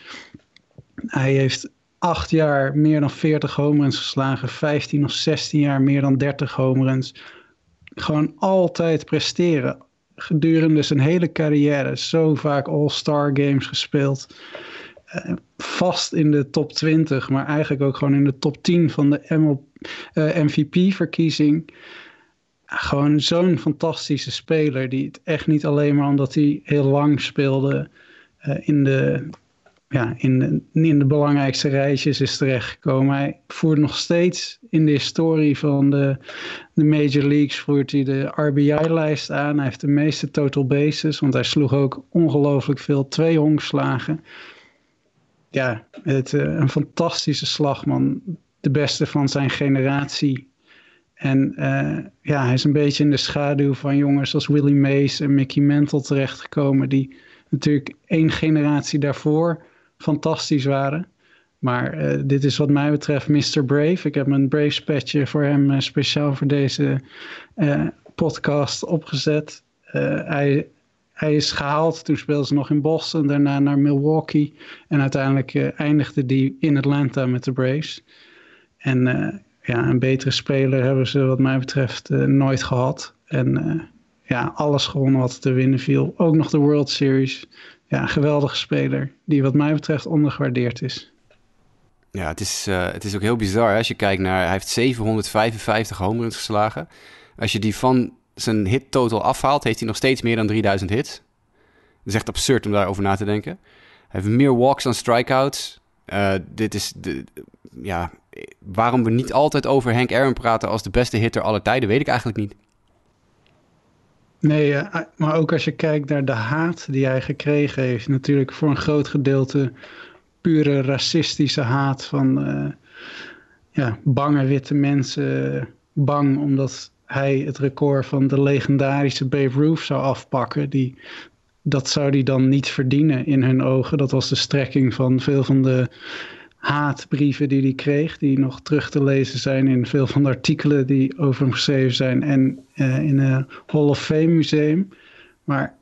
Hij heeft acht jaar meer dan 40 homeruns geslagen, 15 of 16 jaar meer dan 30 homeruns gewoon altijd presteren. Gedurende zijn hele carrière zo vaak All-Star Games gespeeld. Uh, vast in de top 20, maar eigenlijk ook gewoon in de top 10 van de uh, eh, MVP-verkiezing. Gewoon zo'n fantastische speler die het echt niet alleen maar omdat hij heel lang speelde uh, in de ja, in, de, belangrijkste rijtjes is terechtgekomen. Hij voert nog steeds in de historie van de, de Major Leagues voert hij de RBI-lijst aan. Hij heeft de meeste total bases, want hij sloeg ook ongelooflijk veel twee honkslagen. Ja, het, uh, een fantastische slagman. De beste van zijn generatie. En uh, ja, hij is een beetje in de schaduw van jongens als Willie Mays en Mickey Mantle terechtgekomen. Die natuurlijk één generatie daarvoor fantastisch waren. Maar uh, dit is wat mij betreft Mr. Brave. Ik heb een Braves petje voor hem uh, speciaal voor deze uh, podcast opgezet. hij, hij is gehaald, toen speelde ze nog in Boston, daarna naar Milwaukee. En uiteindelijk eindigde die in Atlanta met de Braves. En ja, een betere speler hebben ze wat mij betreft nooit gehad. En ja, alles gewonnen wat te winnen viel. Ook nog de World Series ja, een geweldige speler. Die wat mij betreft ondergewaardeerd is. Ja, het is, uh, het is ook heel bizar. Hè? Als je kijkt naar... Hij heeft 755 home runs geslagen. Als je die van zijn hit total afhaalt... heeft hij nog steeds meer dan 3000 hits. Dat is echt absurd om daarover na te denken. Hij heeft meer walks dan strikeouts. Uh, dit is... De, ja, waarom we niet altijd over Hank Aaron praten... als de beste hitter aller tijden... weet ik eigenlijk niet. Nee, maar ook als je kijkt naar de haat die hij gekregen heeft, natuurlijk voor een groot gedeelte pure racistische haat van uh, ja, bange witte mensen, bang omdat hij het record van de legendarische Babe Ruth zou afpakken. Die, dat zou hij dan niet verdienen in hun ogen. Dat was de strekking van veel van de haatbrieven die hij kreeg, die nog terug te lezen zijn in veel van de artikelen die over hem geschreven zijn en uh, in een Hall of Fame museum. Maar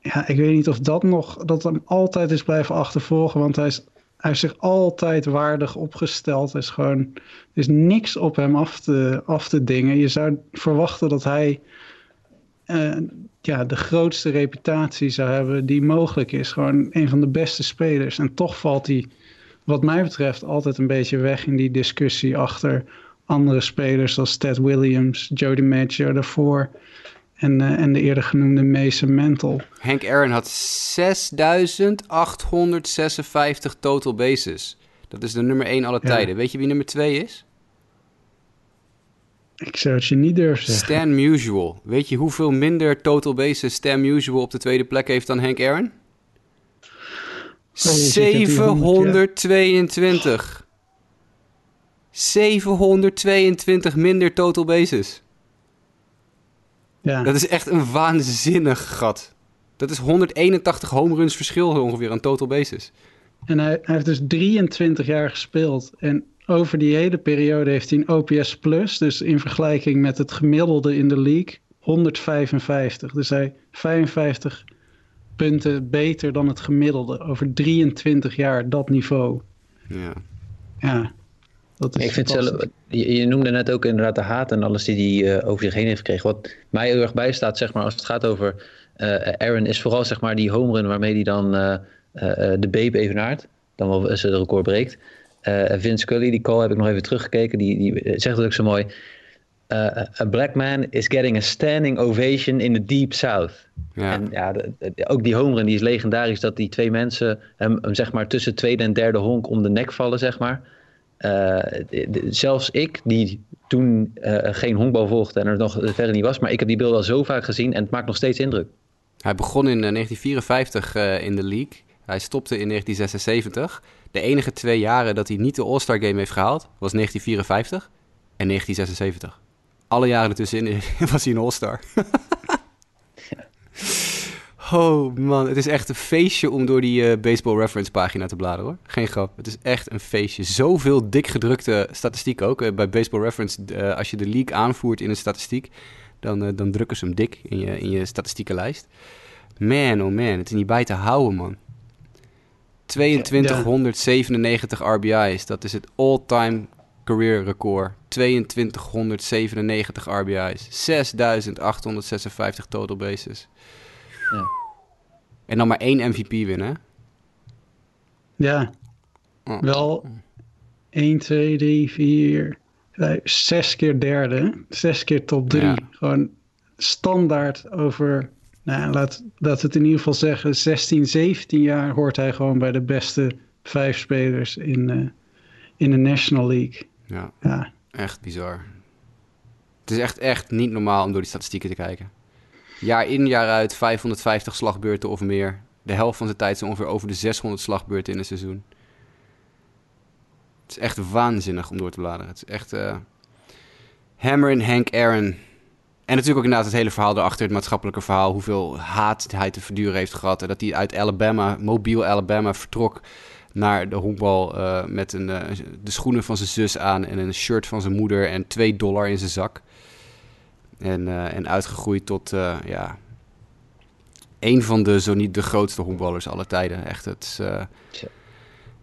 ja, ik weet niet of dat nog, dat hem altijd is blijven achtervolgen, want hij is hij heeft zich altijd waardig opgesteld. Is gewoon er is niks op hem af te, af te dingen. Je zou verwachten dat hij uh, ja, de grootste reputatie zou hebben die mogelijk is. Gewoon een van de beste spelers. En toch valt hij, wat mij betreft, altijd een beetje weg in die discussie achter andere spelers zoals Ted Williams, Jody Maggio daarvoor. En, uh, en de eerder genoemde Mason Mental. Hank Aaron had 6856 total bases. Dat is de nummer 1 alle ja. tijden. Weet je wie nummer 2 is? Ik zou het je niet durven zeggen. Stan Musial. Weet je hoeveel minder total bases Stan Musial op de tweede plek heeft dan Hank Aaron? Oh, 722. 722 minder total bases. Ja. Dat is echt een waanzinnig gat. Dat is 181 home runs verschil ongeveer aan total bases. En hij, hij, heeft dus 23 jaar gespeeld. En over die hele periode heeft hij een OPS plus. Dus in vergelijking met het gemiddelde in de league 155. Dus hij 55 punten beter dan het gemiddelde. Over 23 jaar dat niveau. Ja. Ja. Dat is ik vind zelf, je, je, noemde net ook inderdaad de haat en alles die hij uh, over zich heen heeft gekregen. Wat mij heel erg bijstaat, zeg maar, als het gaat over uh, Aaron, is vooral zeg maar die home run waarmee hij dan uh, de babe evenaart. Dan wel ze de record breekt. Vince Scully, die call heb ik nog even teruggekeken, die, die zegt het ook zo mooi. A black man is getting a standing ovation in the deep south. Ja. En ja, de, de, ook die home run, die is legendarisch dat die twee mensen hem, hem zeg maar tussen tweede en derde honk om de nek vallen, zeg maar. Uh, zelfs ik, die toen uh, geen honkbal volgde en er nog verder niet was, maar ik heb die beelden al zo vaak gezien en het maakt nog steeds indruk. Hij begon in 1954 uh, in de league. Hij stopte in 1976. De enige twee jaren dat hij niet de All-Star Game heeft gehaald, was 1954 en 1976. Alle jaren ertussenin was hij een All-Star. Oh man, het is echt een feestje om door die uh, Baseball Reference pagina te bladeren hoor. Geen grap. Het is echt een feestje. Zoveel dik gedrukte statistiek ook. Uh, bij Baseball Reference, uh, als je de league aanvoert in een statistiek, dan, dan drukken ze hem dik in je, in je statistiekenlijst. Man, oh man, het is niet bij te houden man. 2297 ja. RBI's, dat is het all-time career record. 2297 RBI's, 6856 total bases. Ja. En dan maar één MVP winnen. Ja. Oh. Wel 1, 2, 3, 4, 5, 6 keer derde. 6 keer top 3. Ja. Gewoon standaard over, nou, laat, laat het in ieder geval zeggen, 16, 17 jaar hoort hij gewoon bij de beste vijf spelers in, uh, in de National League. Ja. ja. Echt bizar. Het is echt, echt niet normaal om door die statistieken te kijken. Jaar in, jaar uit 550 slagbeurten of meer. De helft van zijn tijd is ongeveer over de 600 slagbeurten in een seizoen. Het is echt waanzinnig om door te bladeren. Het is echt... Uh... Hank Aaron. En natuurlijk ook inderdaad het hele verhaal erachter, het maatschappelijke verhaal. Hoeveel haat hij te verduren heeft gehad. En dat hij uit Alabama, mobiel Alabama, vertrok naar de honkbal uh, met een, uh, de schoenen van zijn zus aan en een shirt van zijn moeder en 2 dollar in zijn zak. En, uh, en uitgegroeid tot ja, een van de, zo niet de grootste honkballers aller tijden. Echt, het is,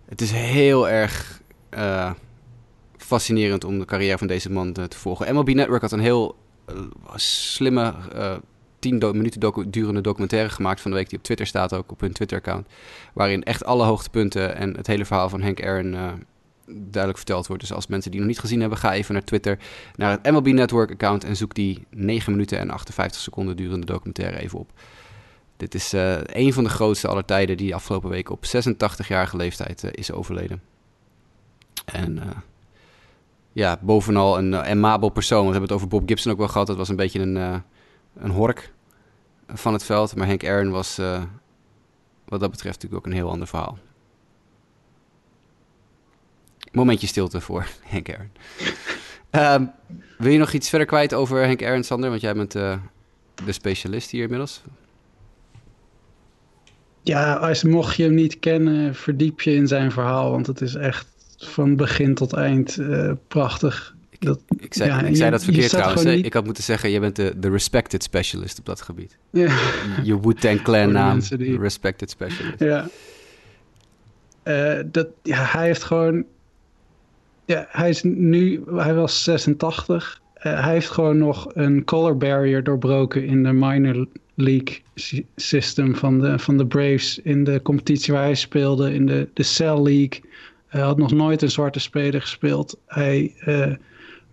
het is heel erg fascinerend om de carrière van deze man te, te volgen. MLB Network had een heel slimme, tien do minuten durende documentaire gemaakt van de week die op Twitter staat, ook op hun Twitter-account. Waarin echt alle hoogtepunten en het hele verhaal van Hank Aaron duidelijk verteld wordt. Dus als mensen die nog niet gezien hebben, ga even naar Twitter, naar het MLB Network account en zoek die 9 minuten en 58 seconden durende documentaire even op. Dit is uh, een van de grootste aller tijden die afgelopen week op 86-jarige leeftijd uh, is overleden. En ja, bovenal een amabel persoon. We hebben het over Bob Gibson ook wel gehad. Dat was een beetje een, een hork van het veld. Maar Hank Aaron was wat dat betreft natuurlijk ook een heel ander verhaal. Momentje stilte voor Henk Aaron. um, wil je nog iets verder kwijt over Henk Aaron, Sander? Want jij bent uh, de specialist hier inmiddels. Ja, als, mocht je hem niet kennen, verdiep je in zijn verhaal. Want het is echt van begin tot eind uh, prachtig. Ik, dat, ik zei, ja, ik zei dat verkeerd trouwens. Niet... Ik had moeten zeggen, je bent de, de respected specialist op dat gebied. Ja. Je Wu-Tang Clan naam, respected specialist. Ja. uh, dat, ja, hij heeft gewoon... Ja, hij is nu... Hij was 86. Uh, hij heeft gewoon nog een color barrier doorbroken in de minor league system van de, van de Braves. In de competitie waar hij speelde, in de, de Cell League. Hij had nog nooit een zwarte speler gespeeld. Hij uh,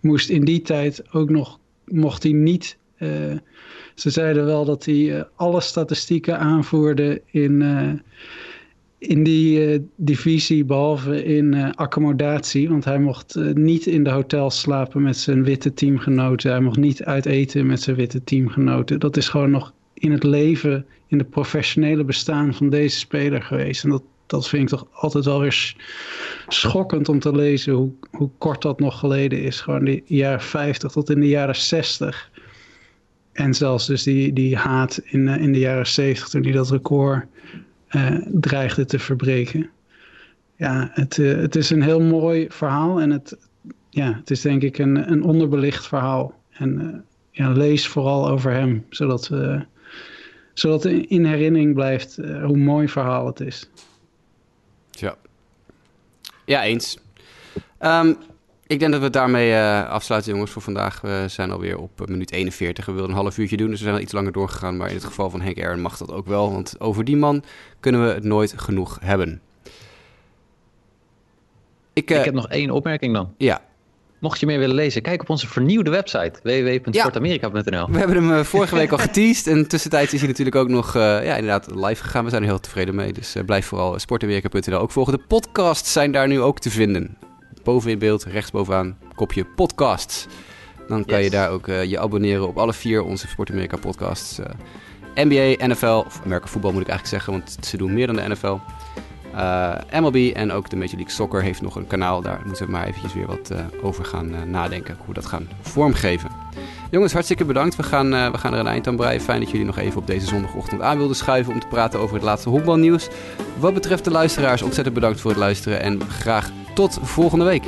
moest in die tijd ook nog... Mocht hij niet... ze zeiden wel dat hij alle statistieken aanvoerde in in die divisie, behalve in accommodatie. Want hij mocht niet in de hotel slapen met zijn witte teamgenoten. Hij mocht niet uit eten met zijn witte teamgenoten. Dat is gewoon nog in het leven, in het professionele bestaan van deze speler geweest. En dat, dat vind ik toch altijd wel weer schokkend om te lezen hoe, hoe kort dat nog geleden is. Gewoon de jaren 50 tot in de jaren 60. En zelfs dus die, die haat in, in de jaren 70 toen hij dat record uh, dreigde te verbreken. Ja, het, uh, het is een heel mooi verhaal en het, ja, het is denk ik een, een onderbelicht verhaal. En ja, lees vooral over hem, zodat, we, zodat in herinnering blijft hoe mooi verhaal het is. Ja, ja eens. Um, ik denk dat we het daarmee uh, afsluiten, jongens, voor vandaag. We zijn alweer op minuut 41. We wilden een half uurtje doen, dus we zijn al iets langer doorgegaan. Maar in het geval van Henk Aaron mag dat ook wel, want over die man kunnen we het nooit genoeg hebben. Ik, uh, ik heb nog één opmerking dan. Ja. Mocht je meer willen lezen, kijk op onze vernieuwde website www.sportamerika.nl. Ja, we hebben hem uh, vorige week al geteased en tussentijds is hij natuurlijk ook nog ja, inderdaad live gegaan. We zijn er heel tevreden mee, dus blijf vooral sportamerika.nl ook volgen. De podcasts zijn daar nu ook te vinden boven in beeld, rechtsbovenaan, kopje podcasts. Dan kan je daar ook uh, je abonneren op alle vier onze Sport Amerika podcasts. Uh, eh, NBA, NFL, of Amerika voetbal moet ik eigenlijk zeggen, want ze doen meer dan de NFL. Uh, eh, MLB en ook de Major League Soccer heeft nog een kanaal. Daar moeten we maar eventjes weer wat over gaan nadenken. Hoe dat gaan vormgeven. Jongens, hartstikke bedankt. We gaan, we gaan er een eind aan breien. Fijn dat jullie nog even op deze zondagochtend aan wilden schuiven om te praten over het laatste honkbalnieuws. Wat betreft de luisteraars, ontzettend bedankt voor het luisteren en graag tot volgende week.